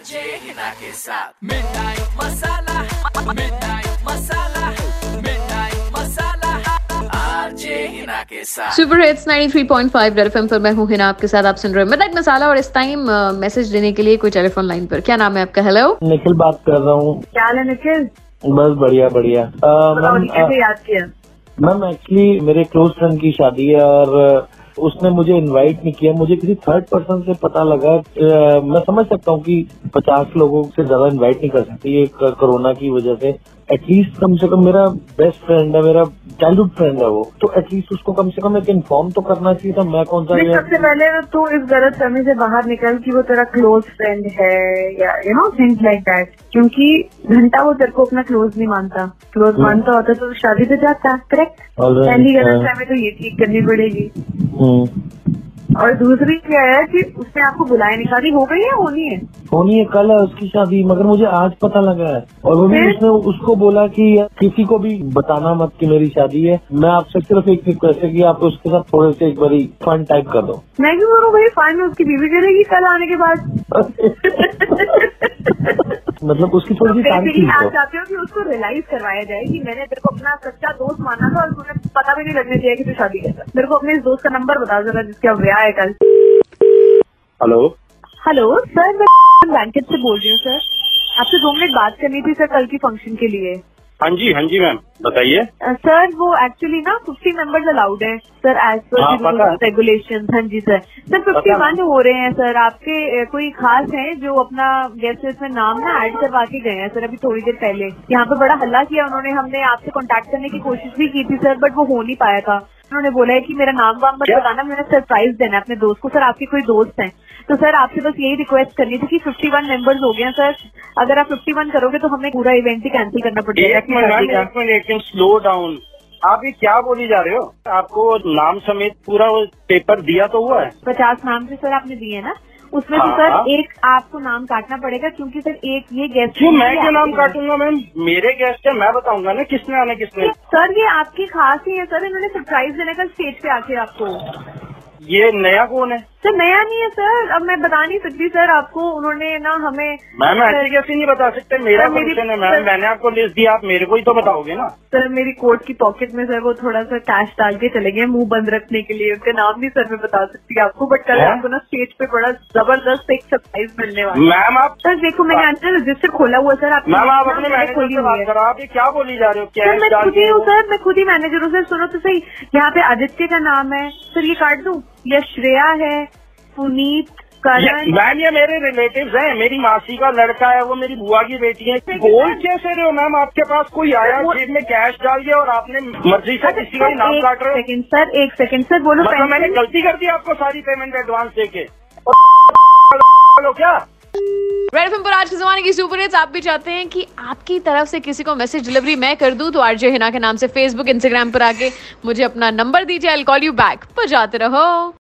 RJ Heena के साथ midnight masala midnight masala midnight masala RJ Heena के साथ सुपर हिट्स 93.5 रेड एफएम पर मैं हूँ हिना आपके साथ आप सुन रहे हैं मिडनाइट मसाला और इस टाइम मैसेज देने के लिए कोई टेलीफोन लाइन पर। क्या नाम है आपका? हेलो निखिल बात कर रहा हूँ। क्या है निखिल? बस बढ़िया बढ़िया। मैम कैसे याद किया। मैम एक्चुअली मेरे क्लोज फ्रेंड की शादी है और उसने मुझे इनवाइट नहीं किया। मुझे किसी थर्ड पर्सन से पता लगा। मैं समझ सकता हूँ कि पचास लोगों से ज़्यादा इनवाइट नहीं कर सकती। ये कोरोना की वजह से। एटलीस्ट कम से कम मेरा बेस्ट फ्रेंड है मेरा चाइल्डहुड फ्रेंड है वो। तो एटलीस्ट उसको कम से कम एक इन्फॉर्म तो करना चाहिए था मैं कौन सा सबसे पहले तो इस गलत फहमी से बाहर निकल कि वो तेरा क्लोज फ्रेंड है या you know things like that क्योंकि घंटा वो तेरे को अपना क्लोज नहीं मानता। Close hmm. मानता होता तो शादी पे जाता करेक्ट पहली गलत समय तो ये ठीक करनी पड़ेगी। हम्म। और दूसरी क्या है कि उसने आपको बुलाया नहीं शादी हो गई है होनी है? होनी है कल है उसकी शादी मगर मुझे आज पता लगा है। और वो भी उसने उसको बोला कि किसी को भी बताना मत कि मेरी शादी है। मैं आपसे सिर्फ़ एक रिक्वेस्ट है कि आप उसके साथ थोड़े से एक बारी फन टाइप कर दो। मैं क्यों करूँ भाई? में उसकी बीवी करेगी कल आने के बाद। मतलब उसकी थोड़ी सी तारीफ़ आप चाहते हो कि उसको रियलाइज़ करवाया जाए कि मैंने तेरे को अपना सच्चा दोस्त माना था और तुम्हें पता भी नहीं लगने चाहिए कि तू शादी करता मेरे को अपने इस दोस्त का नंबर बता जरा जिसका ब्याह है कल। हेलो हेलो सर मैं बैंकेट से बोल रही हूँ सर आपसे दो मिनट बात करनी थी सर कल की फ़ंक्शन के लिए। हाँ जी हाँ जी मैम बताइए। सर वो एक्चुअली ना फिफ्टी मेंबर्स अलाउड है सर एज पर। रेगुलेशन हाँ। जी सर सर फिफ्टी वन हो रहे हैं सर आपके कोई खास हैं जो अपना गेस्ट लिस्ट में नाम ना ऐड करवा के गए हैं सर अभी थोड़ी देर पहले? यहाँ पे बड़ा हल्ला किया उन्होंने हमने आपसे कॉन्टेक्ट करने की कोशिश भी की थी सर बट वो हो नहीं पाया था। उन्होंने बोला है कि मेरा नाम वाम मत बताना मैंने सरप्राइज़ देना है अपने दोस्त को। सर आपके कोई दोस्त हैं? तो सर आपसे बस यही रिक्वेस्ट करनी थी कि 51 मेंबर्स हो गए हैं सर अगर आप 51 करोगे तो हमें पूरा इवेंट ही कैंसिल करना पड़ेगा। Minute slow down. आप ये क्या बोली जा रहे हो? आपको नाम समेत पूरा वो पेपर दिया तो हुआ है? पचास नाम से सर आपने दिए ना उसमें से हाँ। सर एक आपको नाम काटना पड़ेगा क्योंकि सर एक ये गेस्ट क्यों मैं क्यों नाम काटूँगा मैम? मेरे गेस्ट है मैं बताऊँगा ना किसने आना किसने? सर ये आपकी खास ही है सर इन्होंने सरप्राइज़ देने का स्टेज पे आके आपको। ये नया कौन है? सर नया नहीं है सर। अब मैं बता नहीं सकती सर। आपको उन्होंने ना हमें मैम ऐसे कैसे नहीं बता सकते। मेरा मेरी- है मैम। मैंने आपको लिस्ट दिया आप मेरे को ही तो बताओगे ना। सर मेरी कोट की पॉकेट में सर वो थोड़ा सा कैश डाल के चले गए मुँह बंद रखने के लिए। उनका नाम नहीं सर मैं बता सकती आपको बट कल आपको ना स्टेज पे बड़ा ज़बरदस्त एक सरप्राइज़ मिलने वाला है। मैम आप सर देखो मैंने अंदर रजिस्टर खोला हुआ सर। आपकी मैम आप अपने मैनेजर से बात करो। आप ये क्या बोली जा रहे हो? कैश मैं खुद ही हूँ सर। मैं खुद ही मैनेजर हूँ सर। सुनो तो सही। यहाँ पे आदित्य का नाम है। सर ये काट दूँ? या श्रेया है पुनीत करण मैम ये मेरे रिलेटिव हैं मेरी मासी का लड़का है वो मेरी बुआ की बेटी है बोल कैसे रहे हो मैम आपके पास कोई आया जेब में कैश डाल दिया और आपने मर्ज़ी से किसी का नाम काट रहे हो सेकंड सर एक सेकंड सर बोलो मतलब मैंने गलती कर दी आपको सारी पेमेंट एडवांस देके क्या रेड पर आज के जमाने की सुपर हिट्स आप भी चाहते हैं कि आपकी तरफ़ से किसी को मैसेज डिलीवरी मैं कर दूँ? तो आरजे हिना के नाम से फेसबुक इंस्टाग्राम पर आके मुझे अपना नंबर दीजिए आई कॉल यू बैक पर जाते रहो।